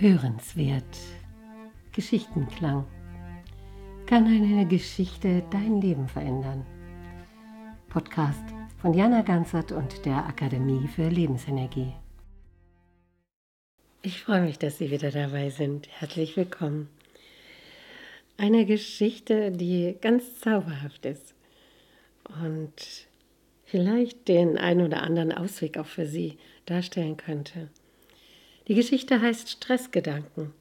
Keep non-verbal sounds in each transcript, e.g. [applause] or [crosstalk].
Hörenswert. Geschichtenklang. Kann eine Geschichte dein Leben verändern? Podcast von Jana Ganzert und der Akademie für Lebensenergie. Ich freue mich, dass Sie wieder dabei sind. Herzlich willkommen. Eine Geschichte, die ganz zauberhaft ist und vielleicht den ein oder anderen Ausweg auch für Sie darstellen könnte. Die Geschichte heißt Stressgedanken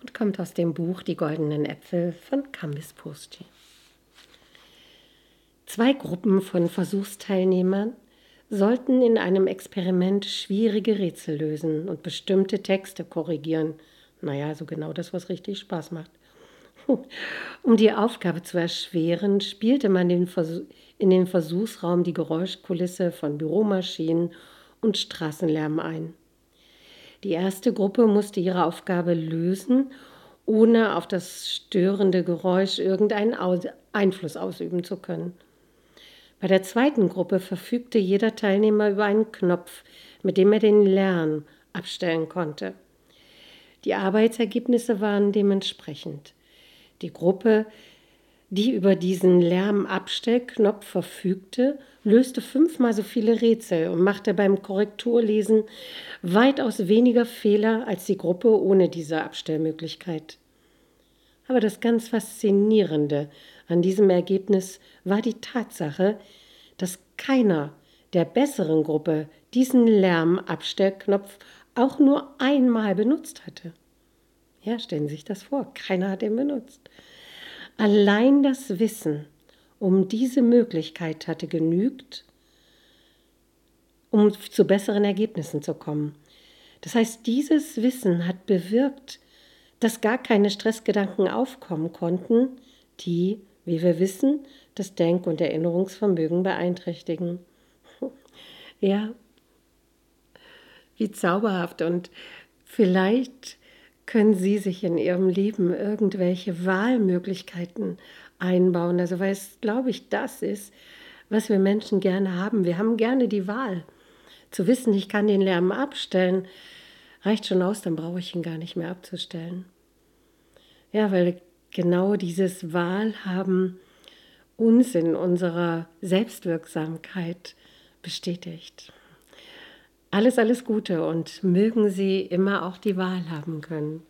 und kommt aus dem Buch Die goldenen Äpfel von Kambis Posti. Zwei Gruppen von Versuchsteilnehmern sollten in einem Experiment schwierige Rätsel lösen und bestimmte Texte korrigieren. Naja, so genau das, was richtig Spaß macht. Um die Aufgabe zu erschweren, spielte man in den Versuchsraum die Geräuschkulisse von Büromaschinen und Straßenlärm ein. Die erste Gruppe musste ihre Aufgabe lösen, ohne auf das störende Geräusch irgendeinen Einfluss ausüben zu können. Bei der zweiten Gruppe verfügte jeder Teilnehmer über einen Knopf, mit dem er den Lärm abstellen konnte. Die Arbeitsergebnisse waren dementsprechend. Die Gruppe, die über diesen Lärmabstellknopf verfügte, löste fünfmal so viele Rätsel und machte beim Korrekturlesen weitaus weniger Fehler als die Gruppe ohne diese Abstellmöglichkeit. Aber das ganz Faszinierende an diesem Ergebnis war die Tatsache, dass keiner der besseren Gruppe diesen Lärmabstellknopf auch nur einmal benutzt hatte. Ja, stellen Sie sich das vor, keiner hat ihn benutzt. Allein das Wissen um diese Möglichkeit hatte genügt, um zu besseren Ergebnissen zu kommen. Das heißt, dieses Wissen hat bewirkt, dass gar keine Stressgedanken aufkommen konnten, die, wie wir wissen, das Denk- und Erinnerungsvermögen beeinträchtigen. [laughs] ja, wie zauberhaft und vielleicht können Sie sich in Ihrem Leben irgendwelche Wahlmöglichkeiten einbauen. Also weil es, glaube ich, das ist, was wir Menschen gerne haben. Wir haben gerne die Wahl. Zu wissen, ich kann den Lärm abstellen, reicht schon aus, dann brauche ich ihn gar nicht mehr abzustellen. Ja, weil genau dieses Wahlhaben uns in unserer Selbstwirksamkeit bestätigt. Alles, alles Gute und mögen Sie immer auch die Wahl haben können.